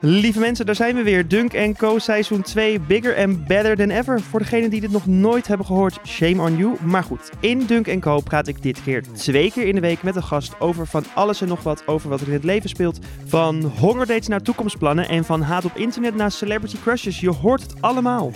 Lieve mensen, daar zijn we weer. Dunk Co. seizoen 2, bigger and better than ever. Voor degenen die dit nog nooit hebben gehoord, shame on you. Maar goed, in Dunk Co. praat ik dit keer twee keer in de week met een gast over van alles en nog wat over wat er in het leven speelt. Van hongerdates naar toekomstplannen en van haat op internet naar celebrity crushes. Je hoort het allemaal.